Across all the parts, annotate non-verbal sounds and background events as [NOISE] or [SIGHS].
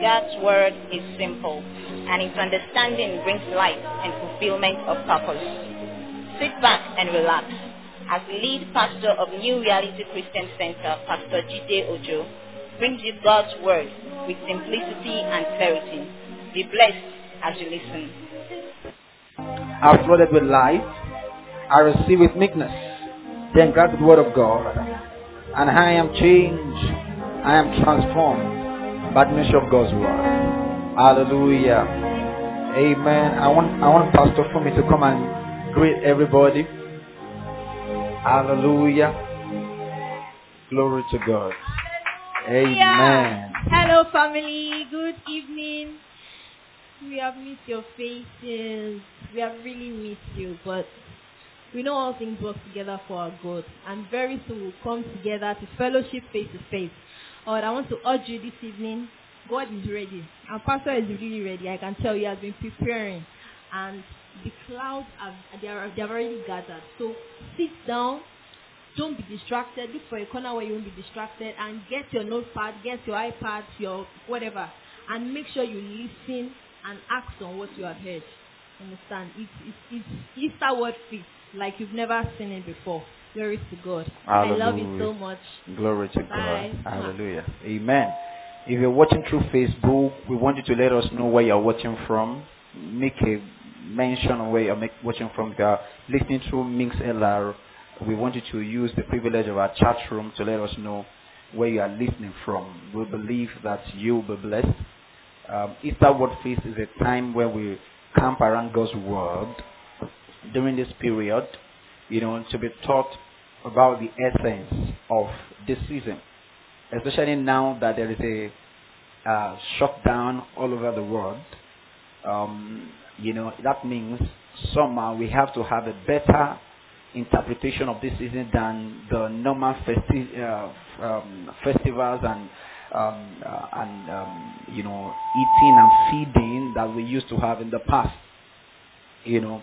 God's word is simple, and its understanding brings life and fulfillment of purpose. Sit back and relax as lead pastor of New Reality Christian Center, Pastor Jide Ojo, brings you God's word with simplicity and clarity. Be blessed as you listen. are flooded with light, I receive with meekness, the word of God, and I am changed, I am transformed measure of God's word. Hallelujah. Amen. I want I want Pastor for me to come and greet everybody. Hallelujah. Glory to God. Amen. Hello, family. Good evening. We have missed your faces. We have really missed you, but we know all things work together for our good. And very soon we'll come together to fellowship face to face. Alright, I want to urge you this evening. God is ready. Our pastor is really ready. I can tell you he has been preparing. And the clouds have they are they have already gathered. So sit down. Don't be distracted. Look for a corner where you won't be distracted and get your notepad, get your iPad, your whatever, and make sure you listen and act on what you have heard. Understand? It's it's it's Easter word feast like you've never seen it before. Glory to God. I love you so much. Glory to Bye. God. Hallelujah. Amen. If you're watching through Facebook, we want you to let us know where you're watching from. Make a mention of where you're watching from. If you're listening through Mixlr, we want you to use the privilege of our chat room to let us know where you are listening from. We believe that you will be blessed. Um, Easter Word Feast is a time where we camp around God's Word during this period, you know, to be taught about the essence of this season, especially now that there is a uh, shutdown all over the world. Um, you know, that means somehow we have to have a better interpretation of this season than the normal festi- uh, um, festivals and um, uh, and um, you know eating and feeding that we used to have in the past. You know,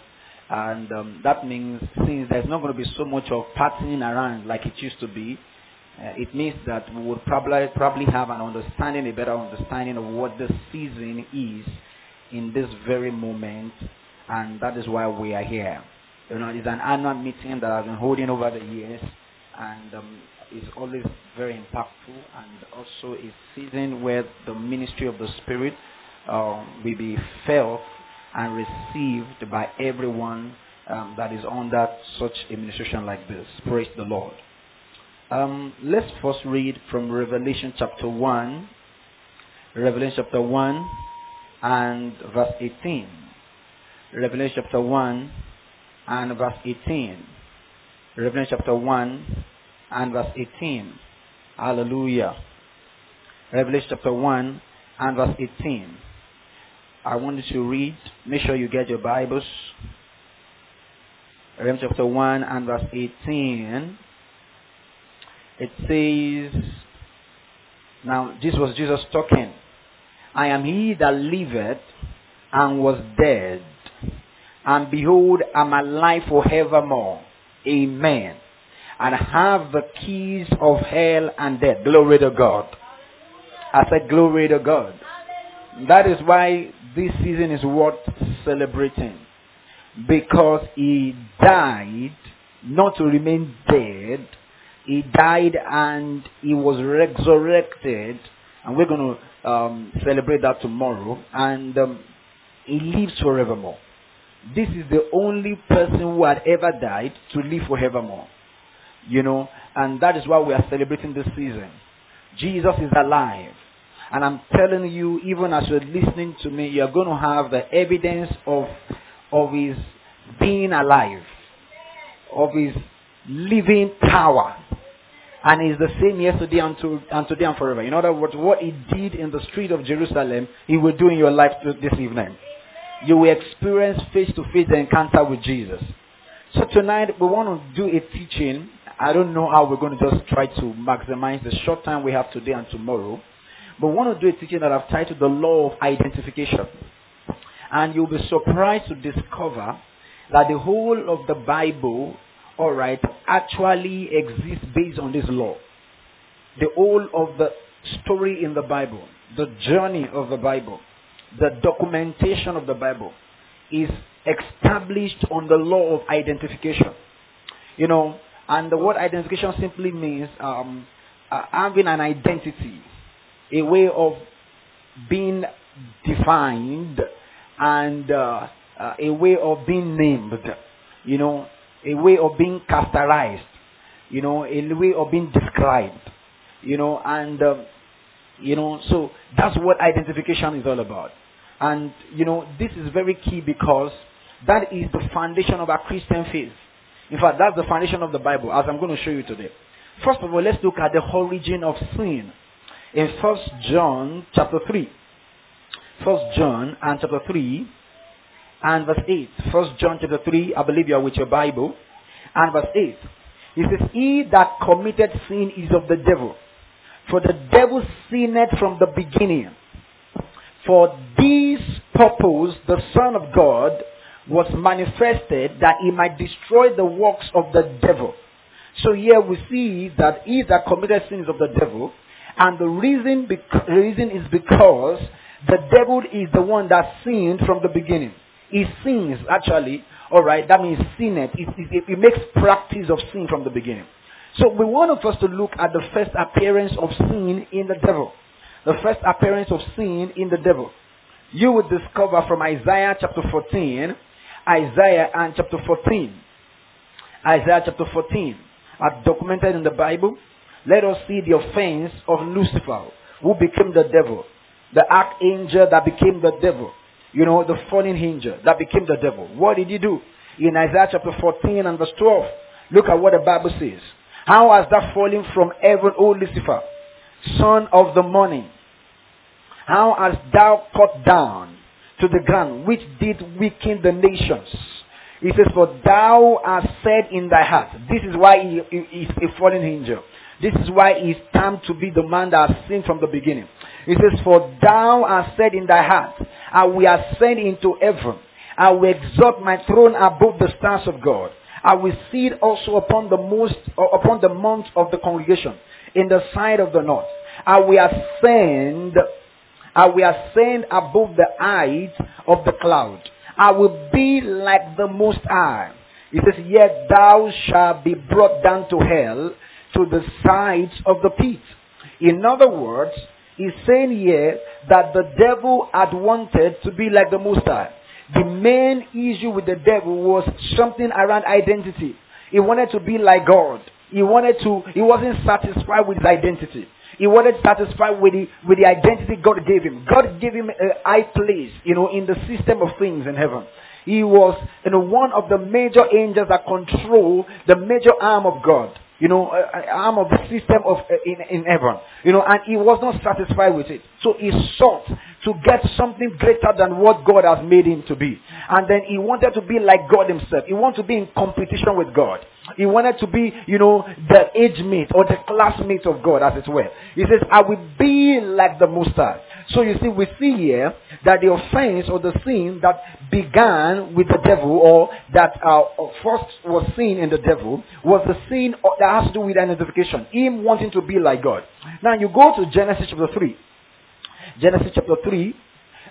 and um, that means since there's not going to be so much of partying around like it used to be, uh, it means that we would probably probably have an understanding, a better understanding of what the season is in this very moment, and that is why we are here. You know, it's an annual meeting that I've been holding over the years, and um, it's always very impactful, and also a season where the ministry of the Spirit um, will be felt and received by everyone um, that is under such administration like this. Praise the Lord. Um, let's first read from Revelation chapter 1, Revelation chapter 1 and verse 18. Revelation chapter 1 and verse 18. Revelation chapter 1 and verse 18. Hallelujah. Revelation chapter 1 and verse 18. I want you to read. Make sure you get your Bibles. Revelation chapter 1 and verse 18. It says, now this was Jesus talking. I am he that liveth and was dead. And behold, I'm alive forevermore. Amen. And have the keys of hell and death. Glory to God. I said, glory to God. That is why this season is worth celebrating. Because he died not to remain dead. He died and he was resurrected. And we're going to um, celebrate that tomorrow. And um, he lives forevermore. This is the only person who had ever died to live forevermore. You know, and that is why we are celebrating this season. Jesus is alive. And I'm telling you, even as you're listening to me, you're going to have the evidence of, of his being alive, of his living power. And he's the same yesterday and, to, and today and forever. In other words, what he did in the street of Jerusalem, he will do in your life this evening. You will experience face-to-face encounter with Jesus. So tonight we want to do a teaching. I don't know how we're going to just try to maximize the short time we have today and tomorrow. But we want to do a teaching that I've titled The Law of Identification. And you'll be surprised to discover that the whole of the Bible, alright, actually exists based on this law. The whole of the story in the Bible, the journey of the Bible, the documentation of the Bible is established on the law of identification. You know, and the word identification simply means um, uh, having an identity, a way of being defined, and uh, uh, a way of being named. You know, a way of being characterized. You know, a way of being described. You know, and um, you know, so that's what identification is all about. And you know, this is very key because that is the foundation of our Christian faith. In fact, that's the foundation of the Bible, as I'm going to show you today. First of all, let's look at the origin of sin. In First John chapter 3. First John and chapter 3 and verse 8. First John chapter 3, I believe you are with your Bible. And verse 8. It says, He that committed sin is of the devil. For the devil sinned from the beginning. For this purpose the Son of God was manifested that he might destroy the works of the devil. So here we see that he that committed sin is of the devil, and the reason, reason is because the devil is the one that sinned from the beginning. He sins actually, alright, that means sin it. It, it. it makes practice of sin from the beginning. So we want of us to look at the first appearance of sin in the devil. The first appearance of sin in the devil. You will discover from Isaiah chapter 14, Isaiah and chapter 14. Isaiah chapter 14 are documented in the Bible. Let us see the offense of Lucifer, who became the devil. The archangel that became the devil. You know, the fallen angel that became the devil. What did he do? In Isaiah chapter 14 and verse 12, look at what the Bible says. How has that fallen from heaven, O Lucifer, son of the morning? How hast thou cut down to the ground, which did weaken the nations? He says, For thou hast said in thy heart, this is why he, he is a fallen angel. This is why it's time to be the man that has sinned from the beginning. He says, For thou hast said in thy heart, I will ascend into heaven. I will exalt my throne above the stars of God. I will sit also upon the most, uh, upon the mount of the congregation in the side of the north. I will ascend, I will ascend above the height of the cloud. I will be like the most high. He says, yet thou shalt be brought down to hell to the sides of the pit. In other words, he's saying here that the devil had wanted to be like the Most High. The main issue with the devil was something around identity. He wanted to be like God. He wanted to, he wasn't satisfied with his identity. He to satisfy with the, with the identity God gave him. God gave him a high place, you know, in the system of things in heaven. He was, you know, one of the major angels that control the major arm of God you know, arm of the system of uh, in, in heaven. You know, and he was not satisfied with it. So he sought to get something greater than what God has made him to be. And then he wanted to be like God himself. He wanted to be in competition with God. He wanted to be, you know, the age mate or the classmate of God, as it were. He says, I will be like the High. So you see, we see here that the offense or the sin that began with the devil or that uh, first was seen in the devil was the sin that has to do with identification. Him wanting to be like God. Now you go to Genesis chapter 3. Genesis chapter 3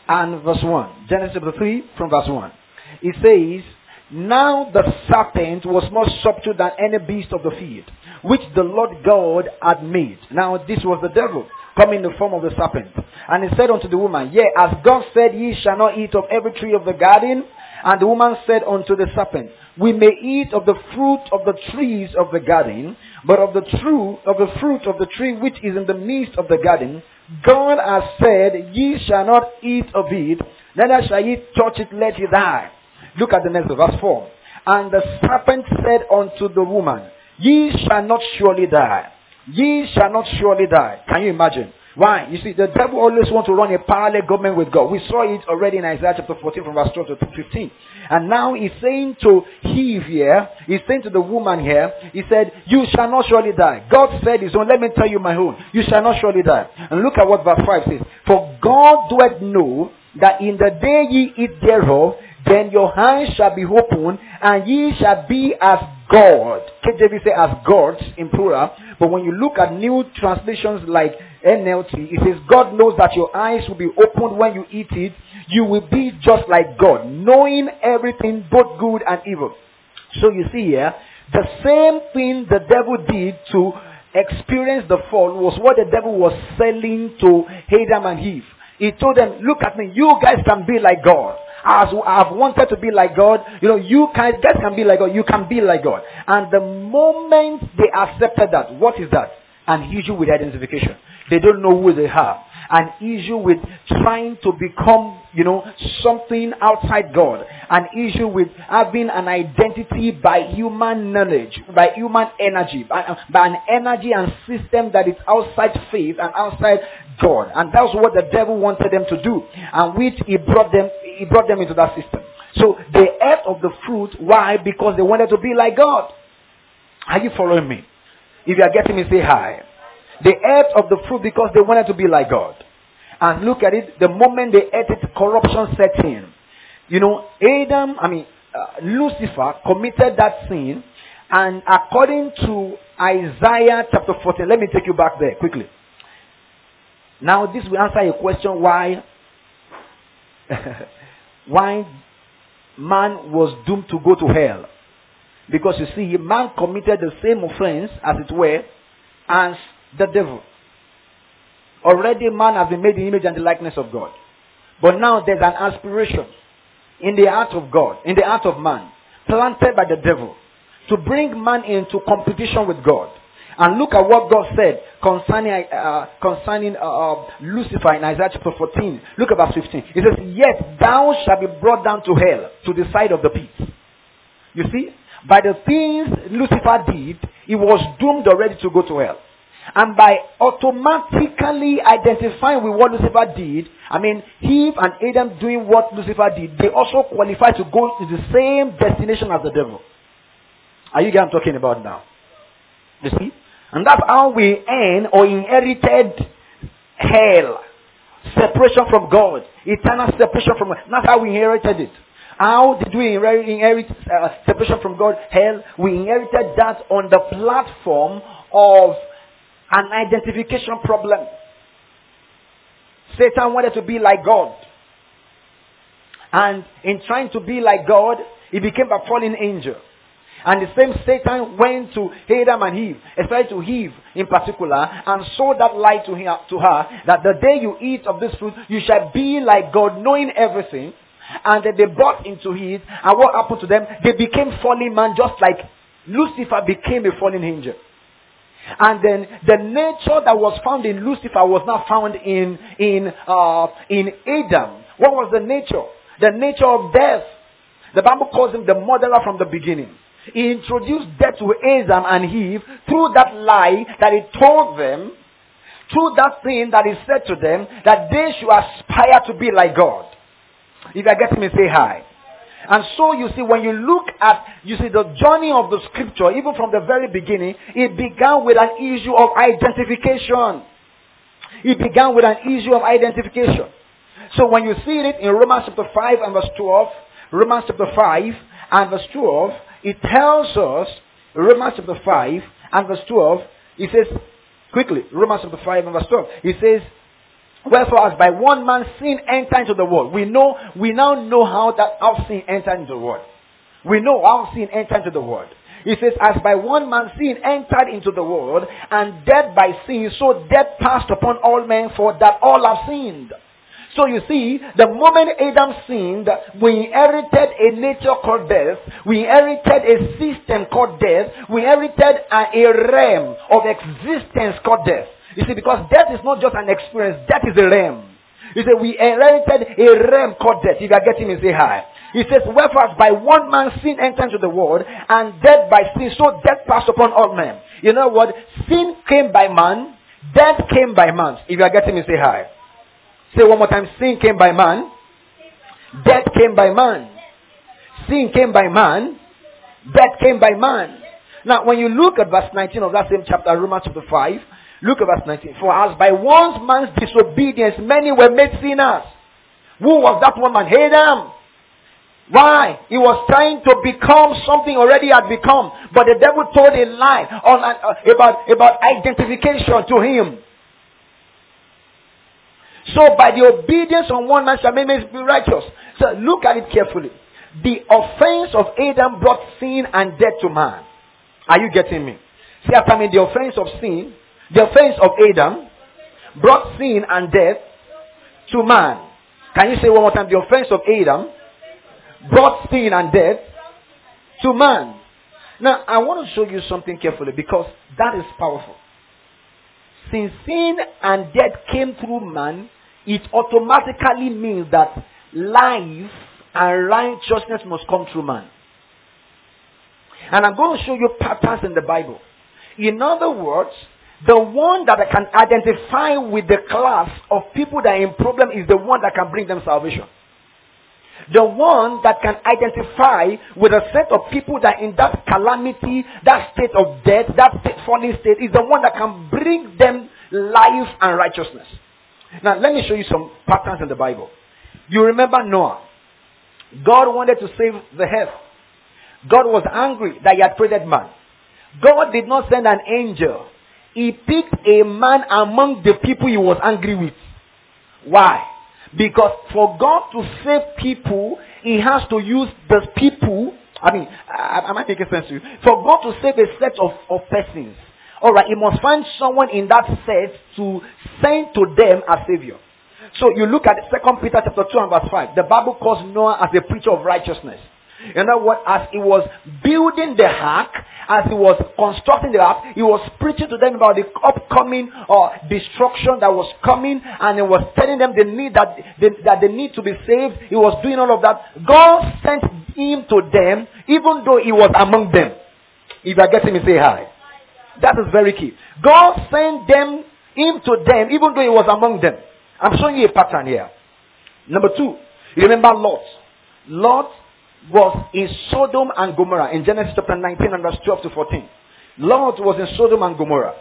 and verse 1. Genesis chapter 3 from verse 1. It says, Now the serpent was more subtle than any beast of the field, which the Lord God had made. Now this was the devil come in the form of the serpent. And he said unto the woman, Yea, as God said, ye shall not eat of every tree of the garden. And the woman said unto the serpent, We may eat of the fruit of the trees of the garden, but of the true of the fruit of the tree which is in the midst of the garden, God has said, Ye shall not eat of it, neither shall ye touch it, let ye die. Look at the next verse 4. And the serpent said unto the woman, Ye shall not surely die. Ye shall not surely die. Can you imagine? Why? You see, the devil always wants to run a parallel government with God. We saw it already in Isaiah chapter 14 from verse 12 to 15. And now he's saying to Eve here, he's saying to the woman here, he said, you shall not surely die. God said his own, let me tell you my own. You shall not surely die. And look at what verse 5 says. For God doeth know that in the day ye eat thereof, then your eyes shall be opened, and ye shall be as God. KJV say as gods in plural. But when you look at new translations like NLT, it says, God knows that your eyes will be opened when you eat it. You will be just like God, knowing everything, both good and evil. So you see here, the same thing the devil did to experience the fall was what the devil was selling to Adam and Eve. He told them, look at me, you guys can be like God. As I've wanted to be like God, you know, you guys, guys can be like God, you can be like God. And the moment they accepted that, what is that? An issue with identification. They don't know who they are an issue with trying to become, you know, something outside God. An issue with having an identity by human knowledge, by human energy, by, by an energy and system that is outside faith and outside God. And that's what the devil wanted them to do. And which he brought them, he brought them into that system. So they ate of the fruit. Why? Because they wanted to be like God. Are you following me? If you are getting me, say hi. They ate of the fruit because they wanted to be like God. And look at it, the moment they ate it, corruption set in. You know, Adam, I mean, uh, Lucifer committed that sin. And according to Isaiah chapter 14, let me take you back there quickly. Now, this will answer a question why, [LAUGHS] why man was doomed to go to hell. Because you see, man committed the same offense, as it were, as the devil. Already man has been made in the image and the likeness of God. But now there's an aspiration in the heart of God, in the heart of man, planted by the devil, to bring man into competition with God. And look at what God said concerning, uh, concerning uh, uh, Lucifer in Isaiah chapter 14. Look at verse 15. It says, Yet thou shalt be brought down to hell, to the side of the pit. You see? By the things Lucifer did, he was doomed already to go to hell. And by automatically identifying with what Lucifer did, I mean, Eve and Adam doing what Lucifer did, they also qualify to go to the same destination as the devil. Are you getting I'm talking about now? You see? And that's how we earn or inherited hell. Separation from God. Eternal separation from God. That's how we inherited it. How did we inherit uh, separation from God? Hell. We inherited that on the platform of an identification problem. Satan wanted to be like God. And in trying to be like God, he became a fallen angel. And the same Satan went to Adam and Eve, especially to Eve in particular, and sold that lie to, him, to her that the day you eat of this fruit, you shall be like God, knowing everything. And then they bought into it, and what happened to them? They became fallen man just like Lucifer became a fallen angel. And then the nature that was found in Lucifer was not found in, in, uh, in Adam. What was the nature? The nature of death. The Bible calls him the murderer from the beginning. He introduced death to Adam and Eve through that lie that he told them, through that thing that he said to them, that they should aspire to be like God. If I get me, say hi. And so you see, when you look at, you see the journey of the scripture, even from the very beginning, it began with an issue of identification. It began with an issue of identification. So when you see it in Romans chapter 5 and verse 12, Romans chapter 5 and verse 12, it tells us, Romans chapter 5 and verse 12, it says, quickly, Romans chapter 5 and verse 12, it says, Wherefore, as by one man sin entered into the world, we know, we now know how that how sin entered into the world. We know how sin entered into the world. It says, as by one man sin entered into the world, and death by sin, so death passed upon all men, for that all have sinned. So you see, the moment Adam sinned, we inherited a nature called death. We inherited a system called death. We inherited a, a realm of existence called death. You see, because death is not just an experience, death is a realm. He said, we inherited a realm called death. If you are getting me, say hi. He says, wherefore by one man sin entered into the world, and death by sin, so death passed upon all men. You know what? Sin came by man, death came by man. If you are getting me, say hi. Say one more time, sin came by man, death came by man. Sin came by man, death came by man. Now, when you look at verse 19 of that same chapter, Romans chapter 5, Look at verse 19. For as by one man's disobedience many were made sinners. Who was that one man? Adam. Why? He was trying to become something already had become. But the devil told a lie on, uh, about, about identification to him. So by the obedience of one man shall many be righteous. So look at it carefully. The offense of Adam brought sin and death to man. Are you getting me? See after me, the offense of sin, the offense of Adam brought sin and death to man. Can you say one more time? The offense of Adam brought sin and death to man. Now, I want to show you something carefully because that is powerful. Since sin and death came through man, it automatically means that life and righteousness must come through man. And I'm going to show you patterns in the Bible. In other words, the one that I can identify with the class of people that are in problem is the one that can bring them salvation. The one that can identify with a set of people that in that calamity, that state of death, that falling state, is the one that can bring them life and righteousness. Now, let me show you some patterns in the Bible. You remember Noah. God wanted to save the earth. God was angry that he had created man. God did not send an angel. He picked a man among the people he was angry with. Why? Because for God to save people, He has to use the people. I mean, am I making sense to you? For God to save a set of, of persons, alright, He must find someone in that set to send to them as Savior. So you look at 2 Peter chapter 2 and verse 5. The Bible calls Noah as a preacher of righteousness. You know what? As he was building the ark, as he was constructing the ark, he was preaching to them about the upcoming uh, destruction that was coming, and he was telling them the need that they, that they need to be saved. He was doing all of that. God sent him to them, even though he was among them. If you are getting me, say hi. That is very key. God sent them him to them, even though he was among them. I'm showing you a pattern here. Number two, remember Lot. Lot was in Sodom and Gomorrah in Genesis chapter 19 and verse 12 to 14. Lot was in Sodom and Gomorrah.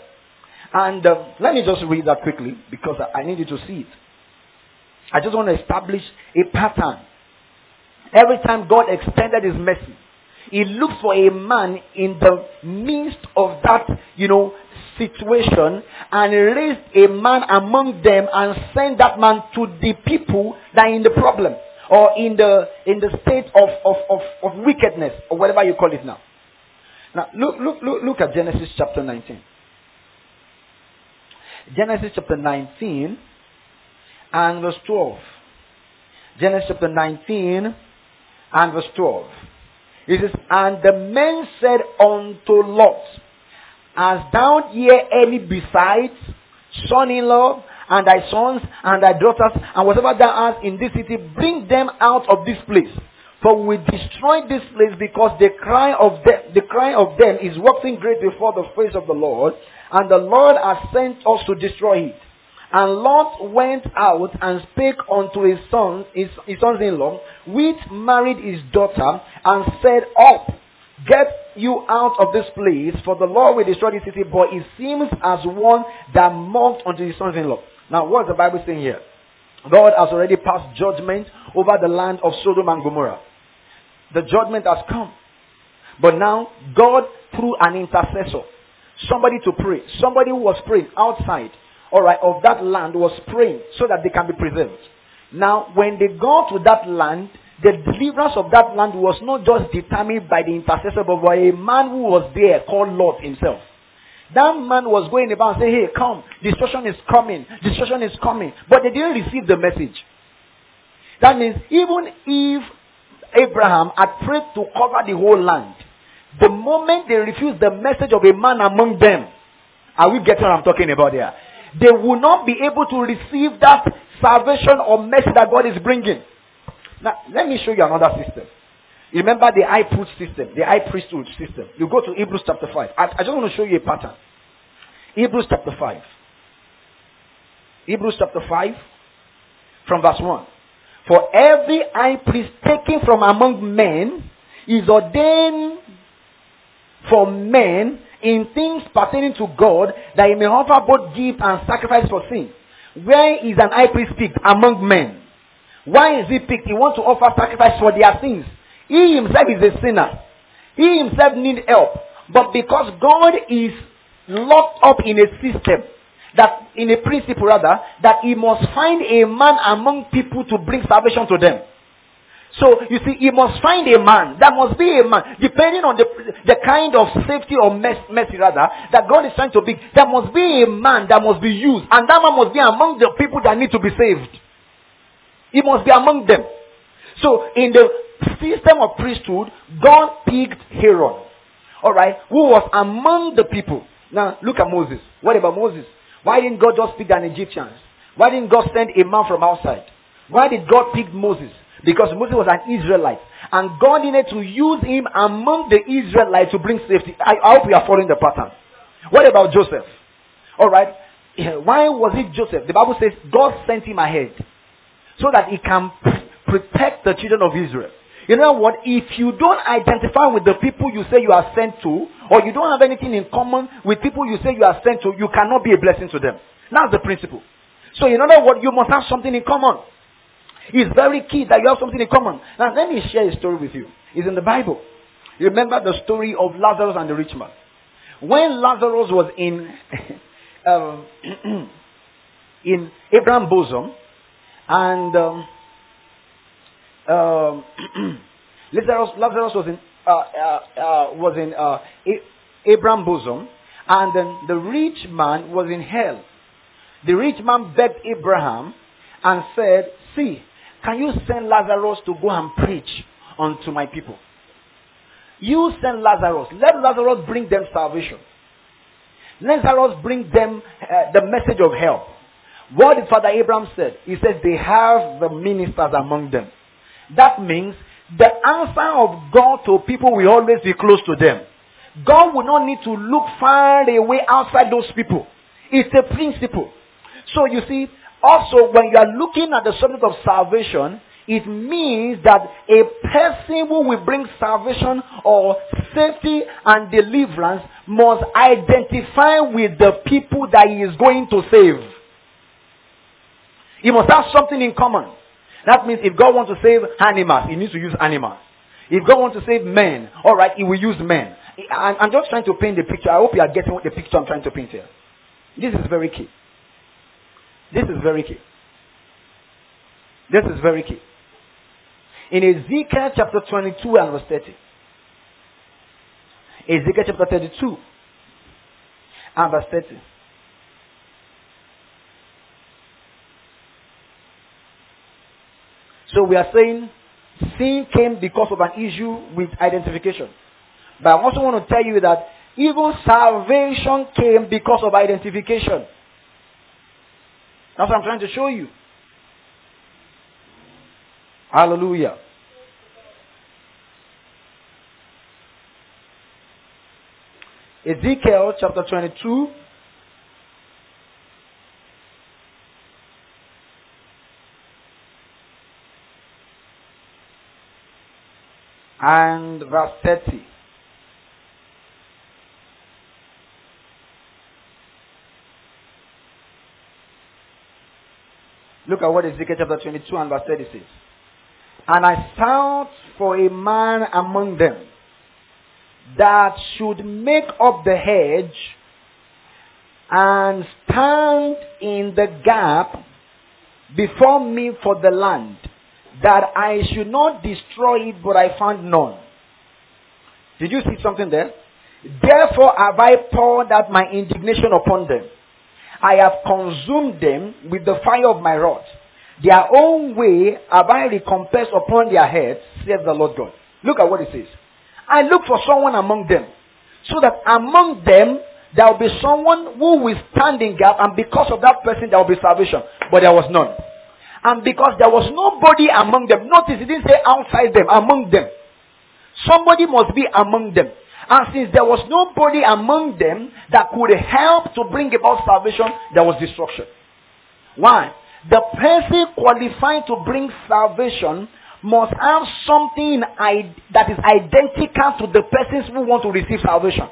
And uh, let me just read that quickly because I need you to see it. I just want to establish a pattern. Every time God extended his mercy, he looked for a man in the midst of that, you know, situation and raised a man among them and sent that man to the people that are in the problem or in the in the state of, of, of, of wickedness or whatever you call it now. Now look look look look at Genesis chapter 19. Genesis chapter 19 and verse 12. Genesis chapter 19 and verse 12. It says, And the men said unto Lot, As thou hear any besides, son-in-law, and thy sons and thy daughters and whatever thou hast in this city, bring them out of this place. For we destroy this place because the cry of them, the cry of them is waxing great before the face of the Lord, and the Lord has sent us to destroy it. And Lot went out and spake unto his sons, his, his sons-in-law, which married his daughter, and said, Up, get you out of this place, for the Lord will destroy this city. But it seems as one that mocked unto his sons-in-law. Now, what's the Bible saying here? God has already passed judgment over the land of Sodom and Gomorrah. The judgment has come. But now, God, through an intercessor, somebody to pray, somebody who was praying outside, alright, of that land was praying so that they can be preserved. Now, when they got to that land, the deliverance of that land was not just determined by the intercessor, but by a man who was there called Lot himself. That man was going about and saying, hey, come, destruction is coming, destruction is coming. But they didn't receive the message. That means even if Abraham had prayed to cover the whole land, the moment they refused the message of a man among them, are we getting what I'm talking about here? They will not be able to receive that salvation or message that God is bringing. Now, let me show you another system. Remember the high priest system, the high priesthood system. You go to Hebrews chapter 5. I, I just want to show you a pattern. Hebrews chapter 5. Hebrews chapter 5 from verse 1. For every high priest taken from among men is ordained for men in things pertaining to God that he may offer both gift and sacrifice for sin. Where is an high priest picked among men? Why is he picked? He wants to offer sacrifice for their sins. He himself is a sinner. He himself needs help. But because God is locked up in a system, that in a principle rather, that he must find a man among people to bring salvation to them. So you see, he must find a man. That must be a man, depending on the the kind of safety or mercy rather that God is trying to be. There must be a man that must be used, and that man must be among the people that need to be saved. He must be among them. So in the system of priesthood, God picked Aaron, all right, who was among the people. Now look at Moses. What about Moses? Why didn't God just pick an Egyptian? Why didn't God send a man from outside? Why did God pick Moses? Because Moses was an Israelite. And God needed to use him among the Israelites to bring safety. I, I hope you are following the pattern. What about Joseph? Alright. [CLEARS THROAT] Why was it Joseph? The Bible says God sent him ahead. So that he can protect the children of Israel. You know what? If you don't identify with the people you say you are sent to, or you don't have anything in common with people you say you are sent to, you cannot be a blessing to them. That's the principle. So in other words, you must have something in common. It's very key that you have something in common. Now let me share a story with you. It's in the Bible. Remember the story of Lazarus and the rich man. When Lazarus was in [LAUGHS] um, [CLEARS THROAT] in Abraham's bosom, and um, um, [CLEARS THROAT] Lazarus, Lazarus was in uh, uh, uh, was in uh, Abraham's bosom, and then the rich man was in hell. The rich man begged Abraham and said, "See, can you send Lazarus to go and preach unto my people? You send Lazarus. Let Lazarus bring them salvation. Lazarus bring them uh, the message of help. What did Father Abraham said? He said they have the ministers among them. That means the answer of God to people will always be close to them. God will not need to look far away outside those people. It's a principle. So you see, also when you are looking at the subject of salvation, it means that a person who will bring salvation or safety and deliverance must identify with the people that he is going to save. He must have something in common. That means if God wants to save animals, he needs to use animals. If God wants to save men, alright, he will use men. I'm just trying to paint the picture. I hope you are getting the picture I'm trying to paint here. This is very key. This is very key. This is very key. In Ezekiel chapter 22 and verse 30. Ezekiel chapter 32 and verse 30. So we are saying sin came because of an issue with identification. But I also want to tell you that even salvation came because of identification. That's what I'm trying to show you. Hallelujah. Ezekiel chapter 22. And verse 30. Look at what Ezekiel chapter 22 and verse 30 says. And I sought for a man among them that should make up the hedge and stand in the gap before me for the land, that I should not destroy it, but I found none. Did you see something there? Therefore have I poured out my indignation upon them I have consumed them with the fire of my wrath. Their own way have I recompensed upon their heads, says the Lord God. Look at what it says. I look for someone among them, so that among them there will be someone who will stand in gap, and because of that person there will be salvation. But there was none. And because there was nobody among them, notice it didn't say outside them, among them. Somebody must be among them. And since there was nobody among them that could help to bring about salvation, there was destruction. Why? The person qualified to bring salvation must have something that is identical to the persons who want to receive salvation.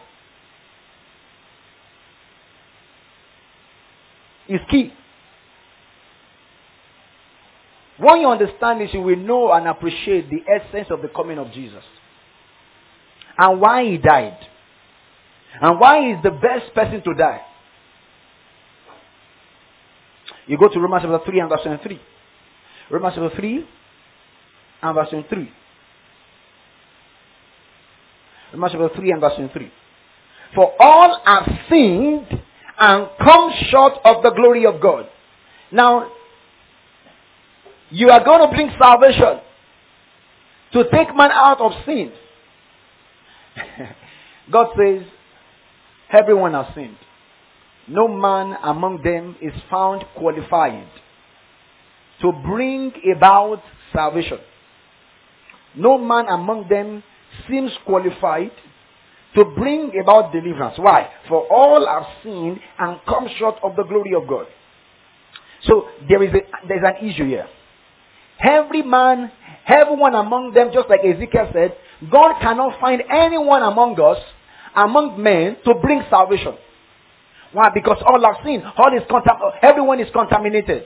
It's key. When you understand this, you will know and appreciate the essence of the coming of Jesus and why he died. And why he's the best person to die. You go to Romans chapter 3 and verse 23. Romans chapter 3 and verse 23. Romans chapter 3 and verse 23. For all have sinned and come short of the glory of God. Now, you are going to bring salvation to take man out of sin. [LAUGHS] God says, everyone has sinned. No man among them is found qualified to bring about salvation. No man among them seems qualified to bring about deliverance. Why? For all have sinned and come short of the glory of God. So there is a, there's an issue here. Every man, everyone among them, just like Ezekiel said, God cannot find anyone among us, among men, to bring salvation. Why? Because all have sinned. All is contam- everyone is contaminated.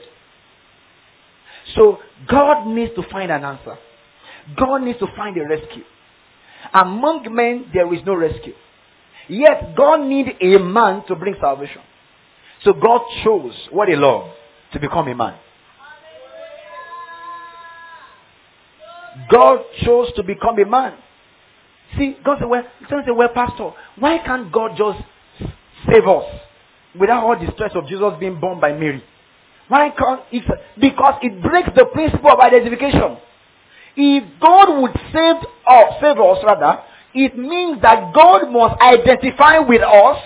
So God needs to find an answer. God needs to find a rescue. Among men, there is no rescue. Yet, God needs a man to bring salvation. So God chose what he loved to become a man. God chose to become a man. See, God said, well, God said, well, Pastor, why can't God just save us without all the stress of Jesus being born by Mary? Why can't it? Because it breaks the principle of identification. If God would save us, save us rather, it means that God must identify with us,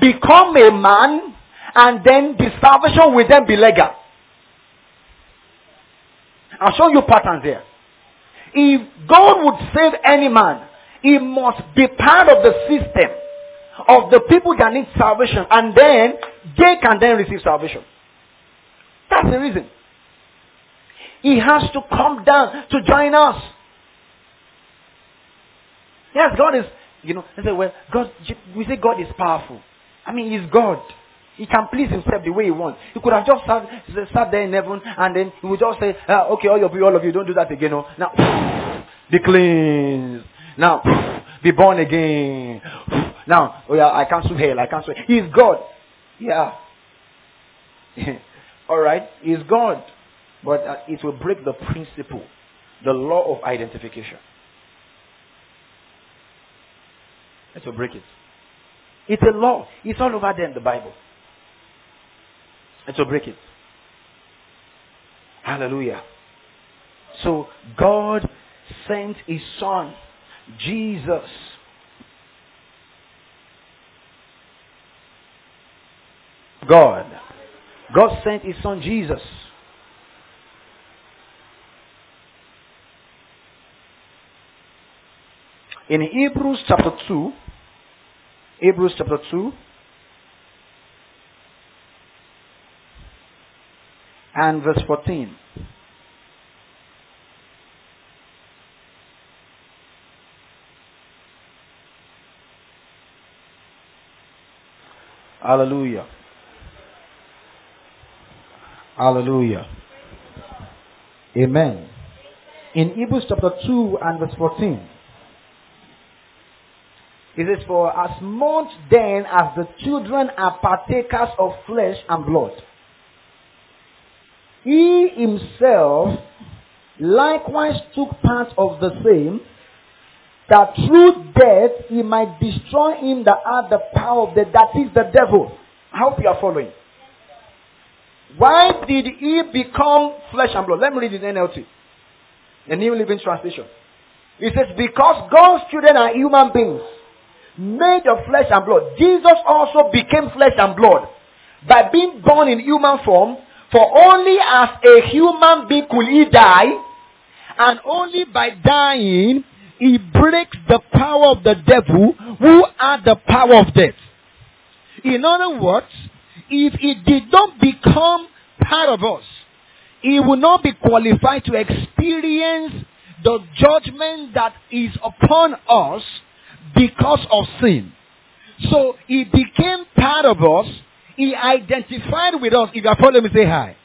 become a man, and then the salvation will then be legal. I'll show you patterns here. If God would save any man, he must be part of the system of the people that need salvation, and then they can then receive salvation. That's the reason. He has to come down to join us. Yes, God is, you know, they say, well, God, we say God is powerful. I mean, He's God. He can please himself the way he wants. He could have just sat, sat there in heaven and then he would just say, ah, okay, all of you, all of you, don't do that again. No. Now, [SIGHS] be cleansed. Now, be born again. Now, oh yeah, I cancel hell. I cancel. He's God. Yeah. [LAUGHS] all right. He's God. But uh, it will break the principle, the law of identification. It will break it. It's a law. It's all over there in the Bible. It will break it. Hallelujah. So God sent his son, Jesus. God. God sent his son Jesus. In Hebrews chapter 2, Hebrews chapter 2, and verse 14. Hallelujah. Hallelujah. Amen. In Hebrews chapter 2 and verse 14. It says, For as much then as the children are partakers of flesh and blood, he himself likewise took part of the same, that through death he might destroy him that had the power of death, that is the devil. I hope you are following. Why did he become flesh and blood? Let me read it in NLT. The New Living Translation. It says, because God's children are human beings, made of flesh and blood. Jesus also became flesh and blood by being born in human form, for only as a human being could he die, and only by dying he breaks the power of the devil who had the power of death. In other words, if he did not become part of us, he will not be qualified to experience the judgment that is upon us because of sin. So he became part of us. He identified with us. If you are following me, say hi.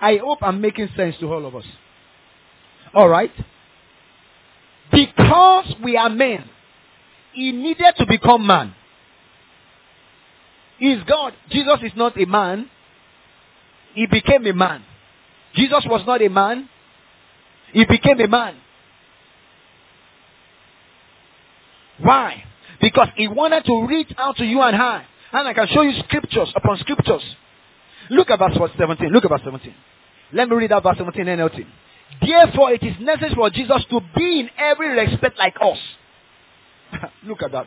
I hope I'm making sense to all of us. All right? Because we are men, he needed to become man. Is God. Jesus is not a man. he became a man. Jesus was not a man. He became a man. Why? Because he wanted to reach out to you and I. And I can show you scriptures upon scriptures. Look at verse 17. Look at verse 17. Let me read that verse 17 NLT. Therefore, it is necessary for Jesus to be in every respect like us. [LAUGHS] Look at that.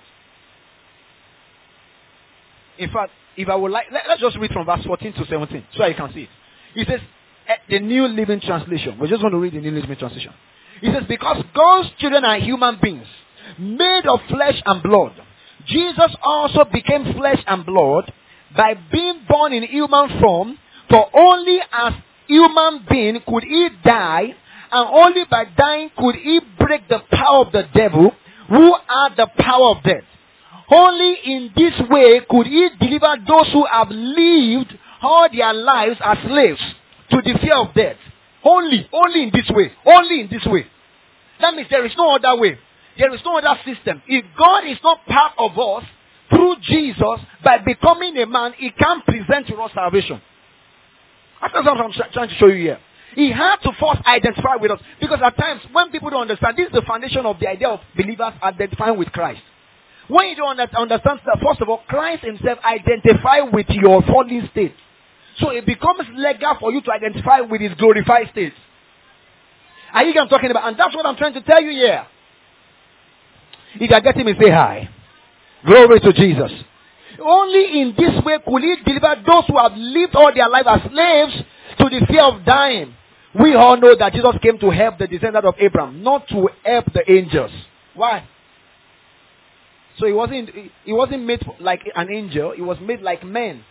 In fact, if I would like, let, us just read from verse 14 to 17 so you can see it. It says, eh, the New Living Translation. We're just going to read the New Living Translation. It says, because God's children are human beings, made of flesh and blood. Jesus also became flesh and blood by being born in human form, for only as human being could he die, and only by dying could he break the power of the devil, who had the power of death. Only in this way could he deliver those who have lived all their lives as slaves to the fear of death. Only, only in this way. Only in this way. That means there is no other way. There is no other system. If God is not part of us through Jesus by becoming a man, he can present to us salvation. That's what I'm trying to show you here. He had to first identify with us. Because at times, when people don't understand, this is the foundation of the idea of believers identifying with Christ. When you don't understand that, first of all, Christ himself identify with your fallen state. So it becomes legal for you to identify with his glorified state. Are you I'm talking about? And that's what I'm trying to tell you here. If you get him, and say hi. Glory to Jesus. Only in this way could he deliver those who have lived all their life as slaves to the fear of dying. We all know that Jesus came to help the descendant of Abraham, not to help the angels. Why? So he wasn't he wasn't made like an angel, he was made like men.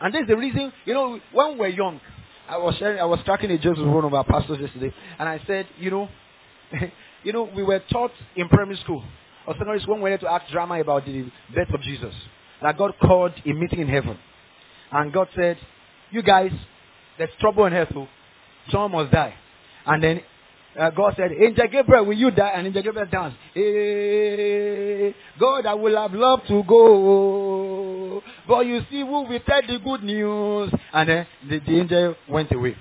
And this is the reason, you know, when we're young, I was sharing, I was tracking a joke with one of our pastors yesterday, and I said, you know, [LAUGHS] you know, we were taught in primary school or secondary school when we had to act drama about the death of Jesus. That God called a meeting in heaven. And God said, You guys, there's trouble in so someone must die. And then uh, God said, Angel Gabriel, will you die? And Angel Gabriel danced. Hey, God, I will have loved to go. But you see, who will tell the good news? And then the, the angel went away.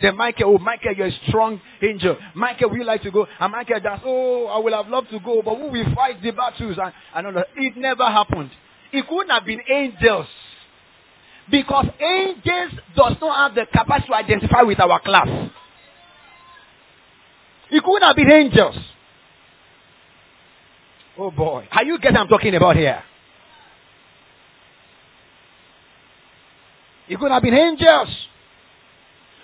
Then Michael, oh, Michael, you're a strong angel. Michael, you like to go? And Michael danced, oh, I will have loved to go, but who will fight the battles? And I don't know. It never happened. It couldn't have been angels. Because angels does not have the capacity to identify with our class. It couldn't have been angels. Oh boy. Are you getting I'm talking about here? It couldn't have been angels.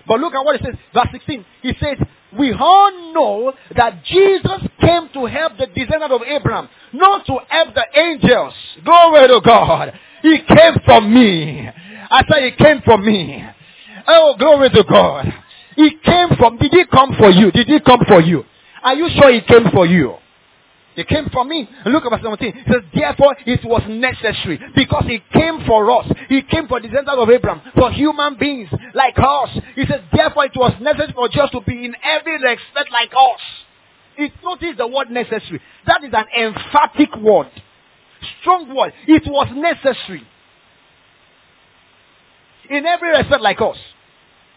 But look at what it says, verse 16. He says, We all know that Jesus came to help the descendant of Abraham, not to help the angels. Glory to God. He came for me. I said, He came for me. Oh, glory to God. He came from, did he come for you? Did he come for you? Are you sure he came for you? He came for me. Look at verse 17. It says, therefore it was necessary because he came for us. He came for the descendants of Abraham, for human beings like us. He says, therefore it was necessary for just to be in every respect like us. It notice the word necessary. That is an emphatic word. Strong word. It was necessary. In every respect like us.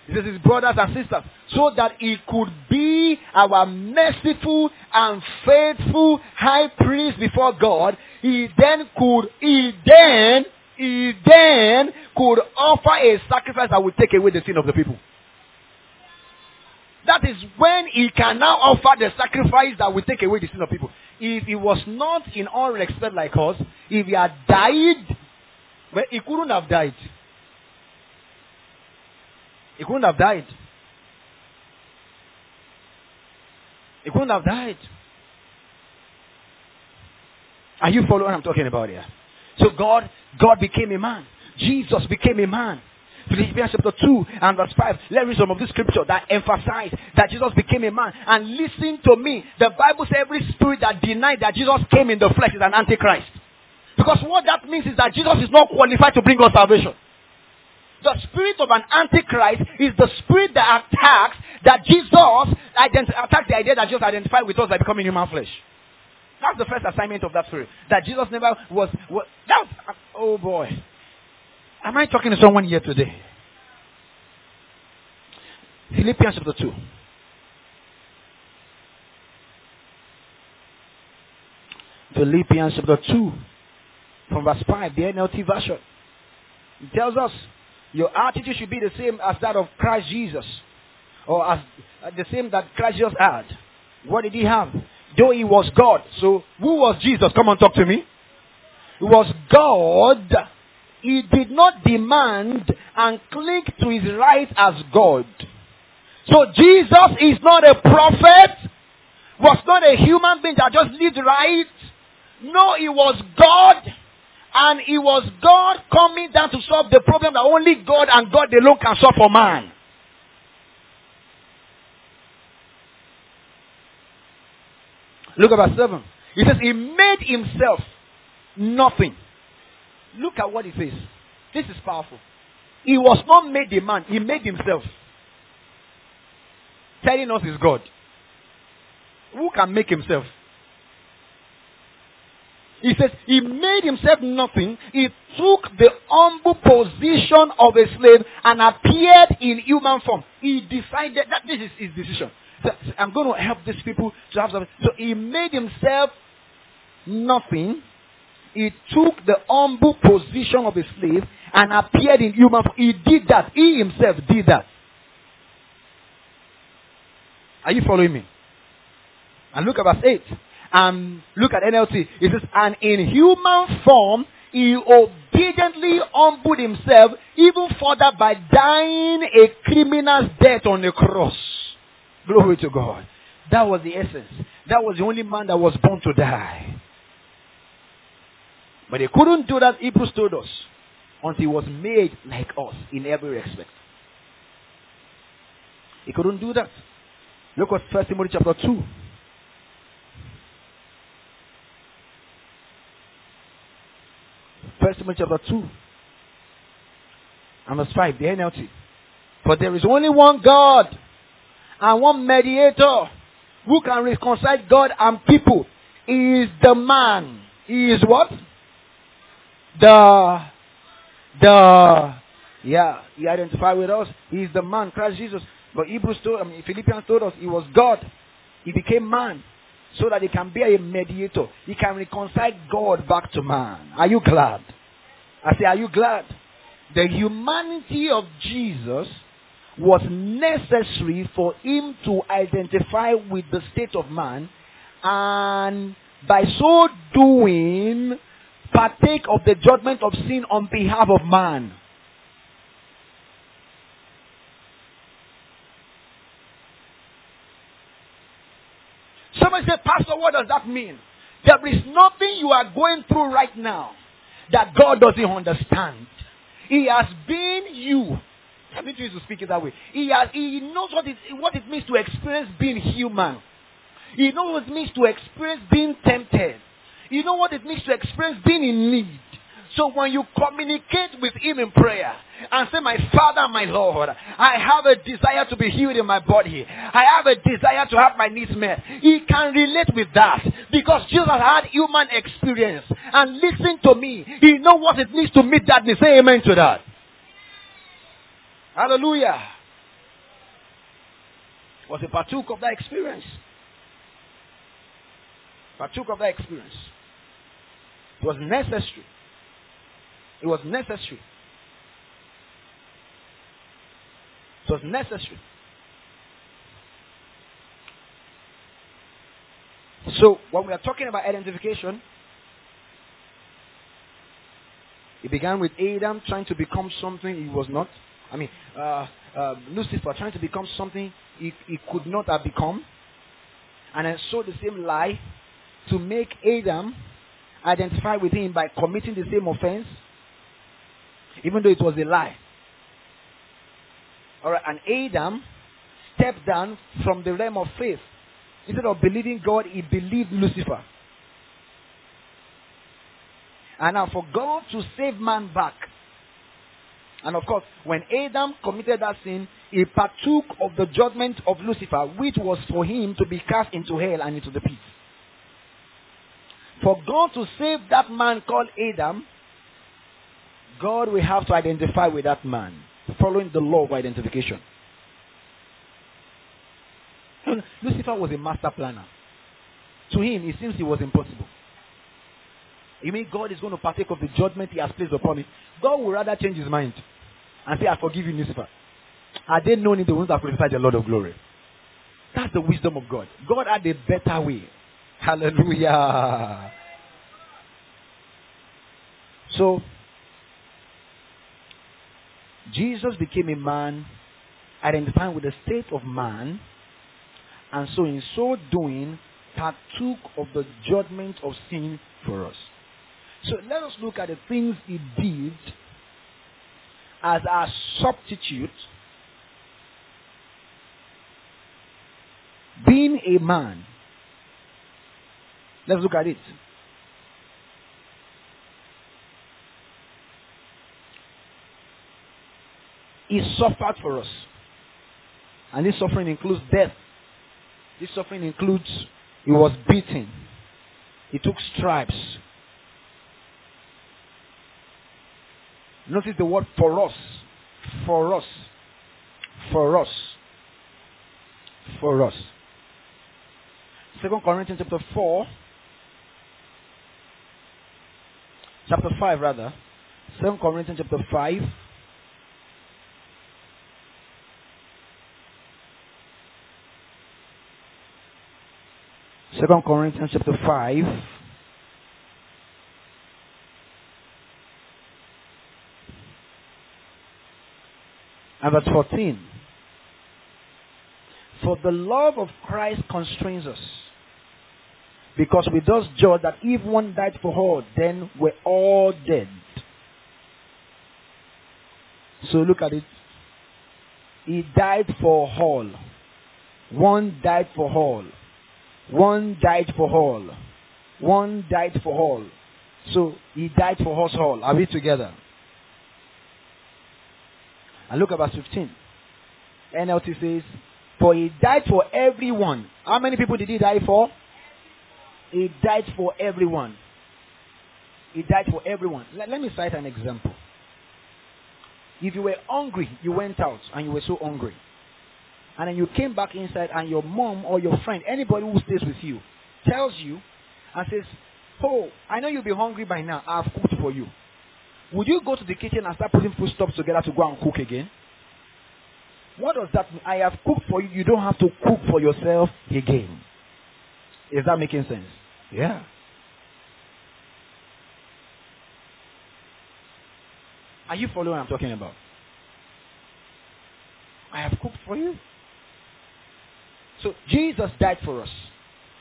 He says his brothers and sisters, so that he could be our merciful and faithful high priest before God. He then could, he then, he then could offer a sacrifice that would take away the sin of the people. That is when he can now offer the sacrifice that will take away the sin of people. If he was not in all respect like us, if he had died, well, he couldn't have died. He couldn't have died. He couldn't have died. Are you following what I'm talking about here? So God, God became a man. Jesus became a man. Philippians chapter 2 and verse 5. Let me read some of this scripture that emphasize that Jesus became a man. And listen to me. The Bible says every spirit that denied that Jesus came in the flesh is an antichrist. Because what that means is that Jesus is not qualified to bring us salvation. The spirit of an antichrist is the spirit that attacks that Jesus ident- attacks the idea that Jesus identified with us by becoming human flesh. That's the first assignment of that spirit. That Jesus never was. was that was, uh, oh boy. Am I talking to someone here today? Philippians chapter 2. Philippians chapter 2, from verse 5, the NLT version. It tells us your attitude should be the same as that of Christ Jesus, or as uh, the same that Christ Jesus had. What did he have? Though he was God. So, who was Jesus? Come on, talk to me. He was God. He did not demand and cling to his right as God. So, Jesus is not a prophet, was not a human being that just lived right. No, he was God. And it was God coming down to solve the problem that only God and God alone can solve for man. Look at verse 7. He says, He made himself nothing. Look at what he says. This is powerful. He was not made a man, he made himself. Telling us is God. Who can make himself? He says, He made himself nothing. He took the humble position of a slave and appeared in human form. He decided that this is his decision. So, I'm going to help these people to have something. So he made himself nothing. He took the humble position of a slave and appeared in human form. He did that. He himself did that. Are you following me? And look at verse 8. And look at NLT. It says, and in human form, he obediently humbled himself even further by dying a criminal's death on the cross. Glory to God. That was the essence. That was the only man that was born to die. But he couldn't do that, Hebrews told us, until he was made like us in every respect. He couldn't do that. Look at First Timothy chapter 2. First Timothy chapter 2 and verse 5, the NLT. For there is only one God and one mediator who can reconcile God and people. He is the man. He is what? The, the, yeah, he identified with us. He is the man, Christ Jesus. But Hebrews told, I mean, Philippians told us he was God. He became man so that he can be a mediator. He can reconcile God back to man. Are you glad? I say, are you glad? The humanity of Jesus was necessary for him to identify with the state of man and by so doing partake of the judgment of sin on behalf of man. Somebody said, Pastor, what does that mean? There is nothing you are going through right now that God doesn't understand. He has been you. Let me choose to speak it that way. He has, he knows what it, what it means to experience being human. He knows what it means to experience being tempted. He knows what it means to experience being in need. So when you communicate with him in prayer and say, my Father, my Lord, I have a desire to be healed in my body. I have a desire to have my needs met. He can relate with that because Jesus had human experience. And listen to me. He knows what it means to meet that need. Say amen to that. Hallelujah. Was a partook of that experience. Partook of that experience. It was necessary. It was necessary. It was necessary. So, when we are talking about identification, it began with Adam trying to become something he was not. I mean, uh, uh, Lucifer trying to become something he, he could not have become. And then sow the same lie to make Adam identify with him by committing the same offense even though it was a lie. Alright, and Adam stepped down from the realm of faith. Instead of believing God, he believed Lucifer. And now for God to save man back. And of course, when Adam committed that sin, he partook of the judgment of Lucifer, which was for him to be cast into hell and into the pit. For God to save that man called Adam, God will have to identify with that man, following the law of identification. [LAUGHS] Lucifer was a master planner. To him, it seems it was impossible. You mean God is going to partake of the judgment he has placed upon him? God will rather change his mind and say, I forgive you, Lucifer. Are they known in the ones that crucified the Lord of glory? That's the wisdom of God. God had a better way. Hallelujah. So, Jesus became a man identifying with the state of man, and so in so doing, partook of the judgment of sin for us. So let us look at the things he did as our substitute, being a man. Let's look at it. He suffered for us. And this suffering includes death. This suffering includes he was beaten. He took stripes. Notice the word for us. For us. For us. For us. Second Corinthians chapter 4. Chapter 5 rather. Second Corinthians chapter 5. Second Corinthians chapter 5. And verse 14. For the love of Christ constrains us. Because we thus judge that if one died for all, then we're all dead. So look at it. He died for all. One died for all. One died for all. One died for all. So he died for us all. Are we together? And look at verse 15. NLT says, For he died for everyone. How many people did he die for? He died for everyone. He died for everyone. Let, let me cite an example. If you were hungry, you went out and you were so hungry. And then you came back inside and your mom or your friend, anybody who stays with you, tells you and says, Oh, I know you'll be hungry by now. I've cooked for you. Would you go to the kitchen and start putting foodstuffs together to go and cook again? What does that mean? I have cooked for you. You don't have to cook for yourself again. Is that making sense? Yeah. Are you following what I'm talking about? I have cooked for you. So Jesus died for us.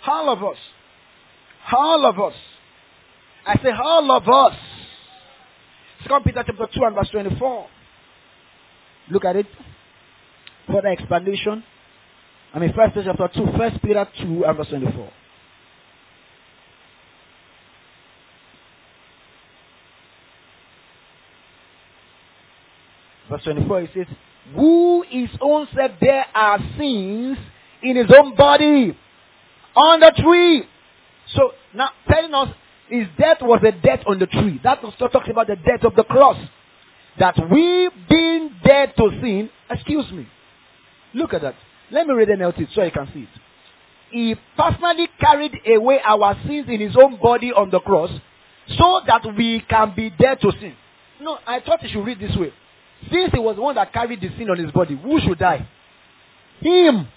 All of us. All of us. I say all of us. Second Peter chapter 2 and verse 24. Look at it. Further explanation. I mean, First Peter chapter 2. First Peter 2 and verse 24. Verse 24 it says, Who his own self bear our sins in his own body on the tree. So now telling us his death was a death on the tree. That also talks about the death of the cross. That we being dead to sin, excuse me. Look at that. Let me read notice so you can see it. He personally carried away our sins in his own body on the cross so that we can be dead to sin. No, I thought you should read this way. Since he was the one that carried the sin on his body, who should die? Him.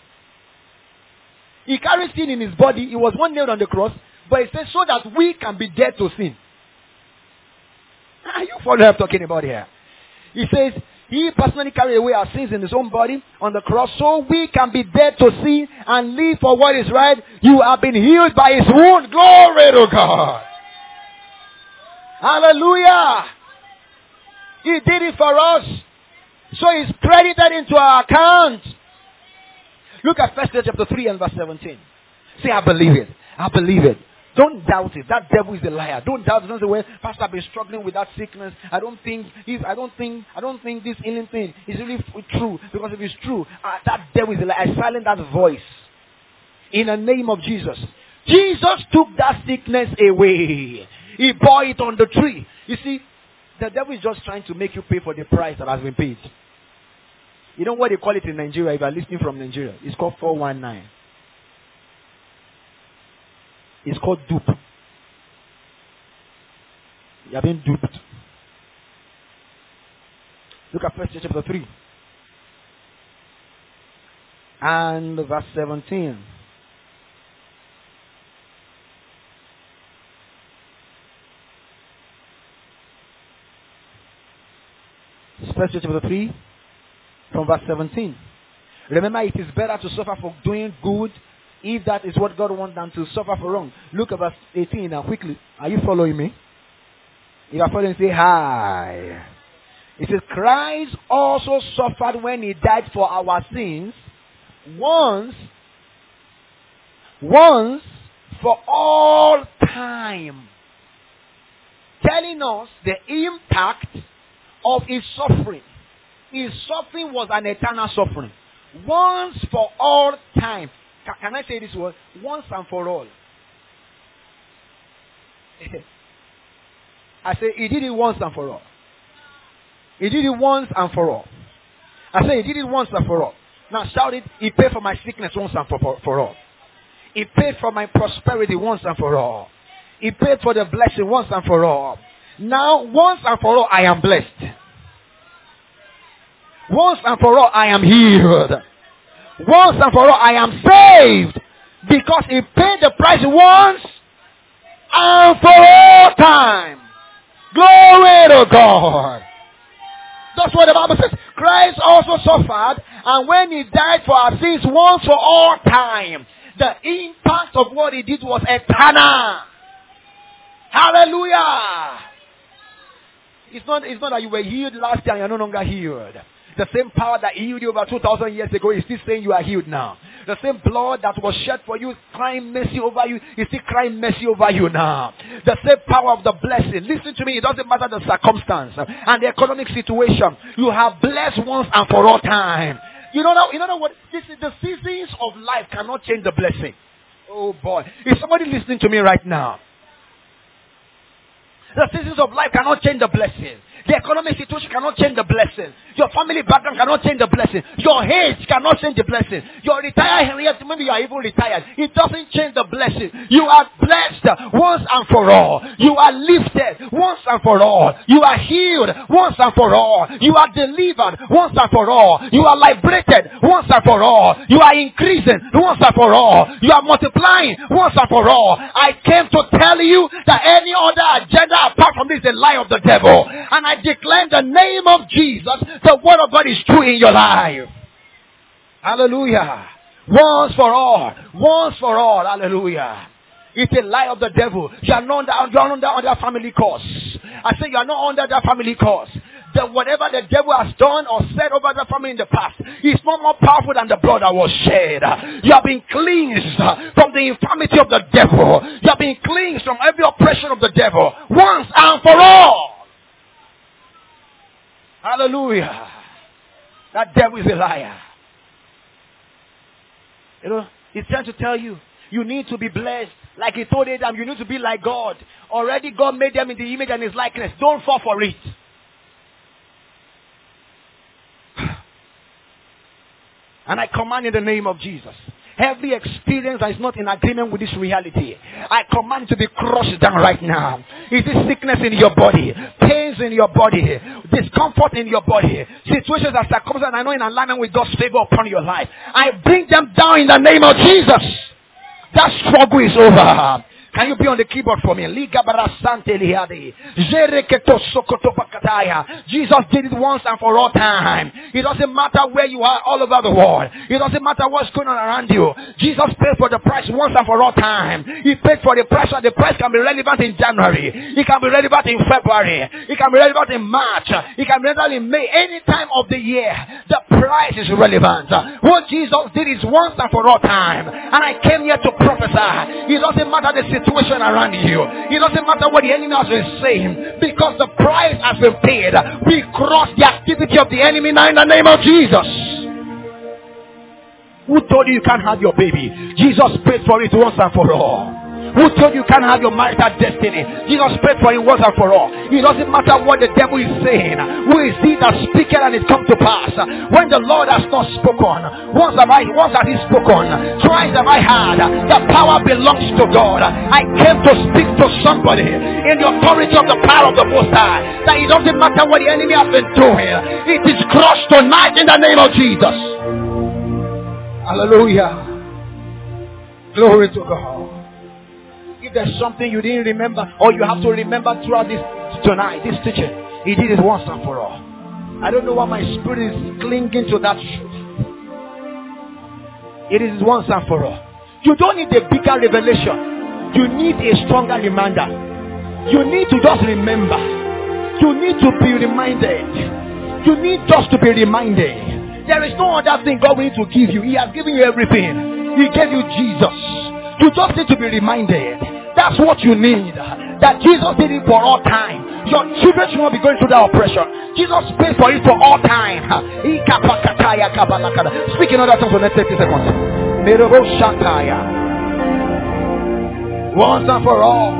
He carried sin in his body. He was one nailed on the cross. But it says so that we can be dead to sin. Are you following what I'm talking about here? He says, He personally carried away our sins in His own body on the cross so we can be dead to sin and live for what is right. You have been healed by His wound. Glory to God. Hallelujah. He did it for us. So it's credited into our account. Look at First chapter 3 and verse 17. Say, I believe it. I believe it. Don't doubt it. That devil is a liar. Don't doubt it. Don't say, well, Pastor, I've been struggling with that sickness. I don't think if I don't think I don't think this healing thing is really true. Because if it's true, uh, that devil is a liar. I silence that voice. In the name of Jesus. Jesus took that sickness away. He bore it on the tree. You see, the devil is just trying to make you pay for the price that has been paid. You know what they call it in Nigeria if you are listening from Nigeria? It's called 419. It's called dupe. You are being duped. Look at First chapter 3. And verse 17. First chapter 3 from verse 17. Remember, it is better to suffer for doing good if that is what God wants than to suffer for wrong. Look at verse 18 now quickly. Are you following me? If you are following, say hi. It says, Christ also suffered when he died for our sins once, once for all time. Telling us the impact of his suffering. His suffering was an eternal suffering. Once for all time. Can, I say this word? Once and for all. [LAUGHS] I say he did it once and for all. He did it once and for all. I say he did it once and for all. Now shout it, he paid for my sickness once and for, for, for all. He paid for my prosperity once and for all. He paid for the blessing once and for all. Now, once and for all, I am blessed. Once and for all, I am healed. Once and for all, I am saved. Because he paid the price once and for all time. Glory to God. That's what the Bible says. Christ also suffered, and when he died for our sins once for all time, the impact of what he did was eternal. Hallelujah. It's not, it's not that you were healed last year and you're no longer healed. The same power that healed you over 2,000 years ago is still saying you are healed now. The same blood that was shed for you, crying mercy over you, is still crying mercy over you now. The same power of the blessing. Listen to me, it doesn't matter the circumstance and the economic situation. You have blessed once and for all time. You know, you know what? This is the seasons of life cannot change the blessing. Oh boy. Is somebody listening to me right now? The seasons of life cannot change the blessing. The economic situation cannot change the blessing. Your family background cannot change the blessing. Your age cannot change the blessing. Your retired yet maybe you are even retired. It doesn't change the blessing. You are blessed once and for all. You are lifted once and for all. You are healed once and for all. You are delivered once and for all. You are liberated once and for all. You are increasing once and for all. You are multiplying once and for all. I came to tell you that any other agenda apart from this is a lie of the devil. And I declare the name of Jesus, the word of God is true in your life. Hallelujah. Once for all. Once for all. Hallelujah. It's a lie of the devil. You are not under, you are under, under family curse. I say you are not under that family curse. The, whatever the devil has done or said over the family in the past is not more powerful than the blood that was shed. You have been cleansed from the infirmity of the devil. You have been cleansed from every oppression of the devil once and for all. Hallelujah. That devil is a liar. You know, he's trying to tell you, you need to be blessed. Like he told Adam, you need to be like God. Already God made them in the image and his likeness. Don't fall for it. [SIGHS] And I command in the name of Jesus. Every experience that is not in agreement with this reality, I command to be crushed down right now. Is it sickness in your body, pains in your body, discomfort in your body, situations that are circumstances I know in alignment with God's favor upon your life? I bring them down in the name of Jesus. That struggle is over. Can you be on the keyboard for me? Jesus did it once and for all time. It doesn't matter where you are all over the world. It doesn't matter what's going on around you. Jesus paid for the price once and for all time. He paid for the price and the price can be relevant in January. It can be relevant in February. It can be relevant in March. It can be relevant in May. Any time of the year, the price is relevant. What Jesus did is once and for all time. And I came here to prophesy. It doesn't matter the situation around you. It doesn't matter what the enemy has been saying because the price has been paid. We cross the activity of the enemy now in the name of Jesus. Who told you you can't have your baby? Jesus paid for it once and for all. Who told you can't have your marital destiny? Jesus paid for it once and for all. It doesn't matter what the devil is saying. Who is he that speaketh and it come to pass? When the Lord has not spoken, once have I once has he spoken, twice have I heard. The power belongs to God. I came to speak to somebody in the authority of the power of the Most High. That it doesn't matter what the enemy has been doing. It is crushed tonight in the name of Jesus. Hallelujah. Glory to God. If there's something you didn't remember or you have to remember throughout this tonight, this teaching, he did it once and for all. I don't know why my spirit is clinging to that truth. It is once and for all. You don't need a bigger revelation. You need a stronger reminder. You need to just remember. You need to be reminded. You need just to be reminded. There is no other thing God will need to give you. He has given you everything. He gave you Jesus. You just need to be reminded. That's what you need. That Jesus did it for all time. Your children should not be going through that oppression. Jesus paid for it for all time. Speak in other tongues for the next 30 seconds. Once and for all.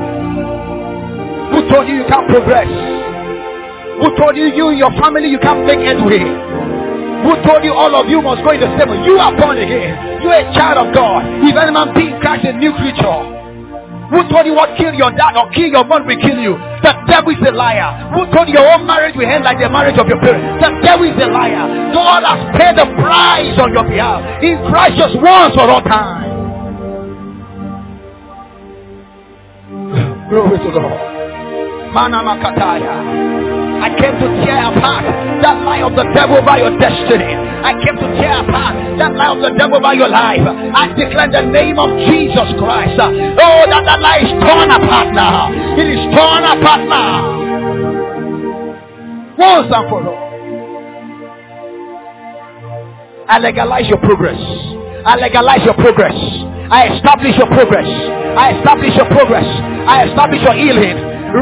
Who told you you can't progress? Who told you you and your family you can't make headway? Who told you all of you must go in the same way? You are born again. You are a child of God. If any man be in Christ, a new creature. Who told you what kill your dad or kill your mom will kill you? The devil is a liar. Who told you your own marriage will end like the marriage of your parents? The devil is a liar. God has paid the price on your behalf. In Christ just once for all time. [LAUGHS] Glory to God. Manamakataya. I came to tear apart that lie of the devil by your destiny. I came to tear apart that lie of the devil by your life. I declare the name of Jesus Christ. Oh, that that lie is torn apart now. It is torn apart now. Once and for all. I legalize your progress. I legalize your progress. I establish your progress. I establish your progress. I establish your healing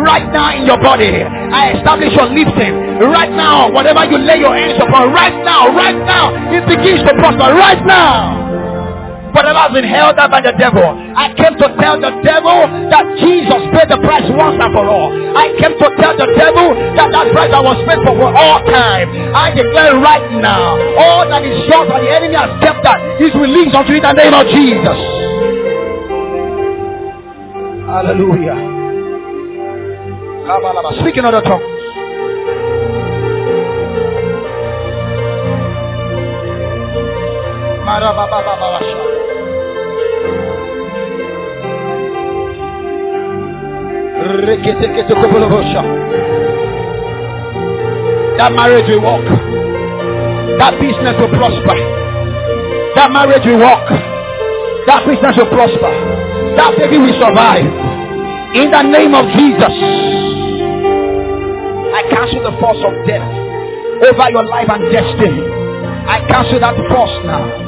right now in your body. I establish your lifting right now. Whatever you lay your hands upon right now, right now, it begins to prosper right now. Whatever has been held up by the devil, I came to tell the devil that Jesus paid the price once and for all. I came to tell the devil that that price that was paid for for all time. I declare right now, all that is short that the enemy has kept that is released unto you in the name of Jesus. Hallelujah. Speak in other That marriage will work. That business will prosper. That marriage will work. That business will prosper. That baby will survive. In the name of Jesus. I cancel the force of death over your life and destiny. I cancel that force now.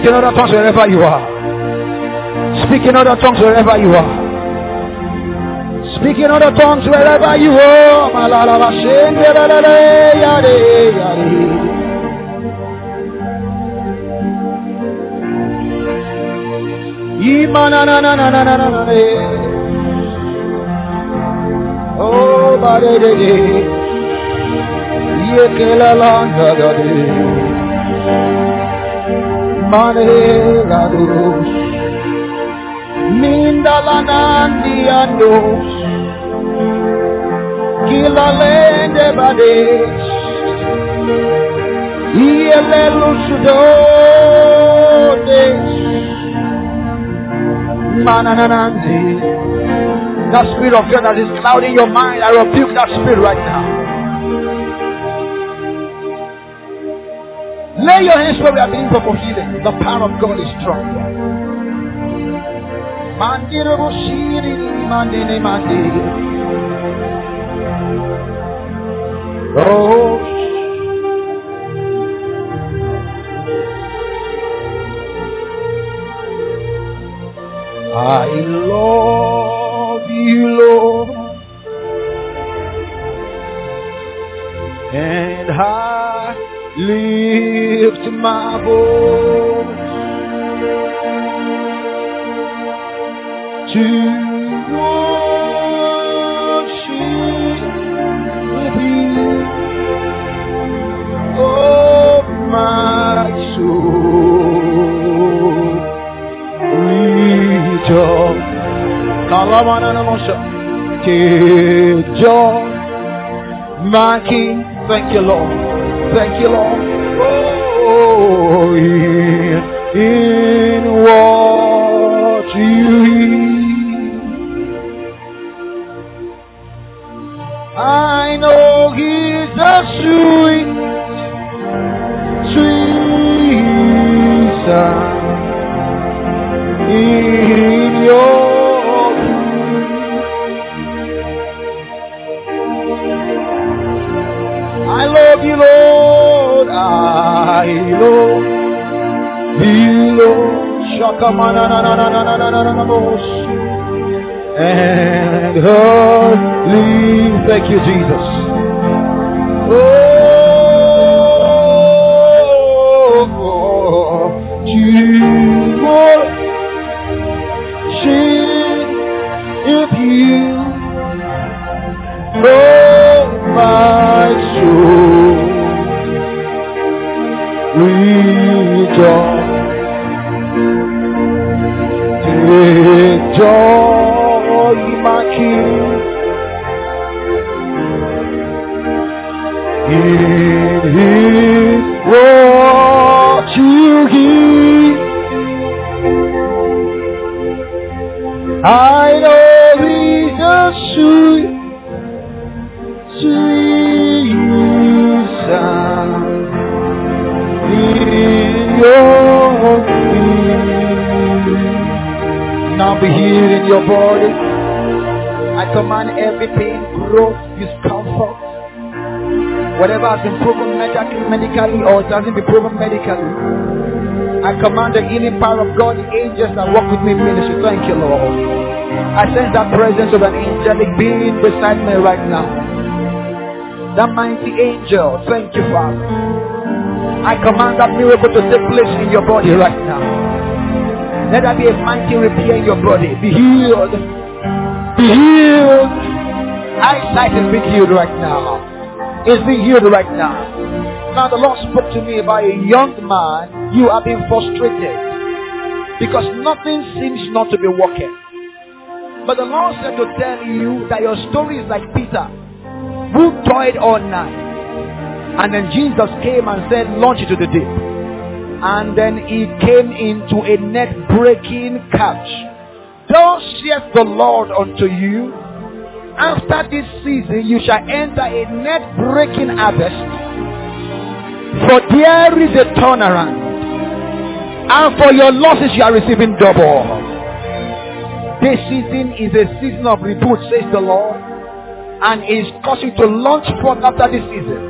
Speak in other tongues wherever you are. Speak in other tongues wherever you are. Speak in other tongues wherever you are. Oh, da de manegados mindalanandianos kilalende bades ielelusudodes manananandi. That spirit of fear that is clouding your mind, I rebuke that spirit right now. Lay your hands where we are being for healing. The power of God is strong. Oh. I love you, Lord, and I lift my voice to. Take joy, my King. Thank you, Lord. Thank you, Lord. Oh, in, in what you hear. I know He's a sweet, sweet sound in your I love you, Lord. And holy. Thank you, Jesus. Oh. Your body. I command every pain, growth, discomfort. Whatever has been proven medically, medically or it hasn't been proven medically. I command the healing power of God, the angels that walk with me in ministry. Thank you, Lord. I sense that presence of an angelic being beside me right now. That mighty angel. Thank you, Father. I command that miracle to take place in your body right now. Let there be a mighty repair in your body. Be healed. Be healed. Eyesight is being healed right now. It's being healed right now. Now the Lord spoke to me about a young man. You have been frustrated because nothing seems not to be working. But the Lord said to tell you that your story is like Peter, who toiled all night. And then Jesus came and said, launch into the deep. And then he came into a net breaking catch. Thus saith the Lord unto you, after this season you shall enter a net breaking harvest. For there is a turnaround. And for your losses you are receiving double. This season is a season of reboot, says the Lord. And is causing to launch forth after this season.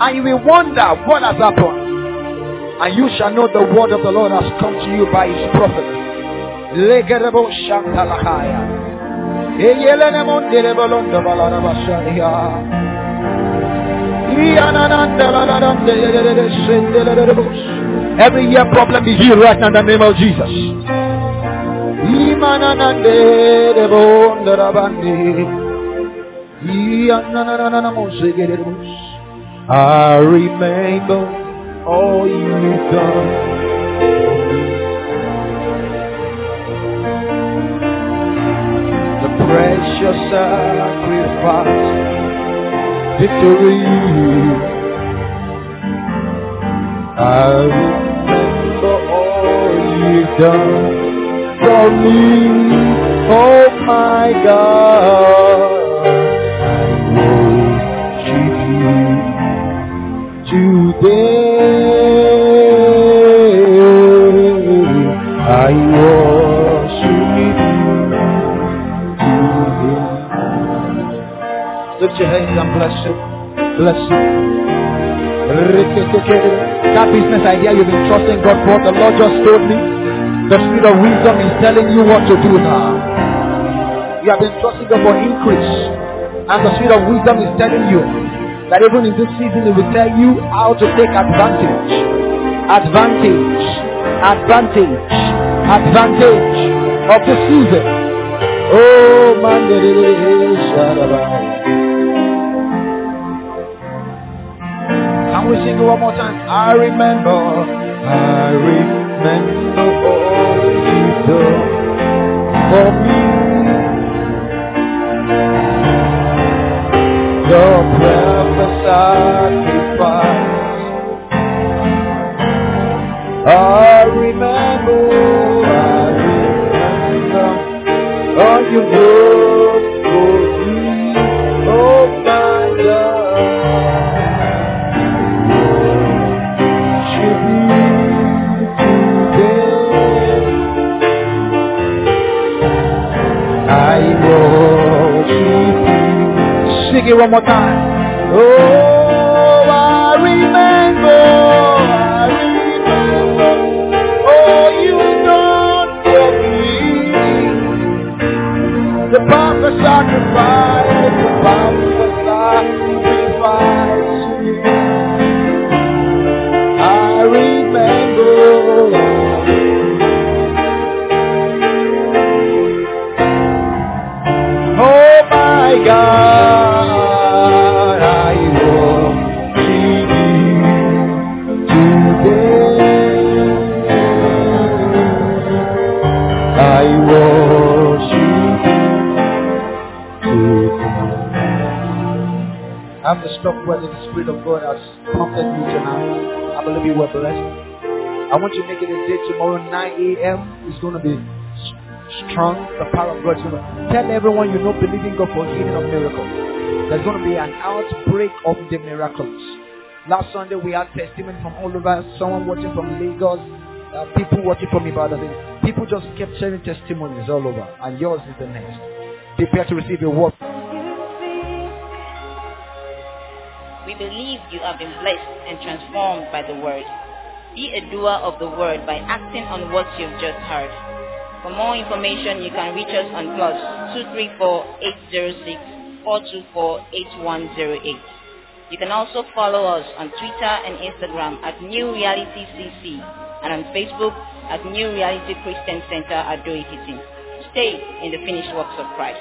And you will wonder what has happened. And you shall know the word of the Lord has come to you by his prophet. Every year problem is healed right now in the name of Jesus. I remember all you've done. The precious sacrifice, victory. I remember all you've done for me, oh my God. I worship you what the Lord just told me. The spirit of wisdom is telling you what to do now. You have been trusting God for increase. And the spirit of wisdom is telling you that even in this season it will tell you how to take advantage. Advantage. Advantage. Advantage of the season. Oh man, Can we sing it one more time? I remember, I remember all you done for me. Your precious sacrifice. I remember, I remember all you done for me. Oh my God. I worship you. Sing it one more time. I want you to make it a day tomorrow, 9 a.m. It's going to be strong. The power of God is going to tell everyone you know, believing God for healing of miracles. There's going to be an outbreak of the miracles. Last Sunday we had testimony from all over. Someone watching from Lagos, uh, people watching from Ibadan. People just kept sharing testimonies all over, and yours is the next. Prepare to receive your word. We believe you have been blessed and transformed by the word. Be a doer of the word by acting on what you've just heard. For more information, you can reach us on plus 234-806-424-8108. You can also follow us on Twitter and Instagram at New Reality CC and on Facebook at New Reality Christian Center at Ado-Ekiti. Stay in the finished works of Christ.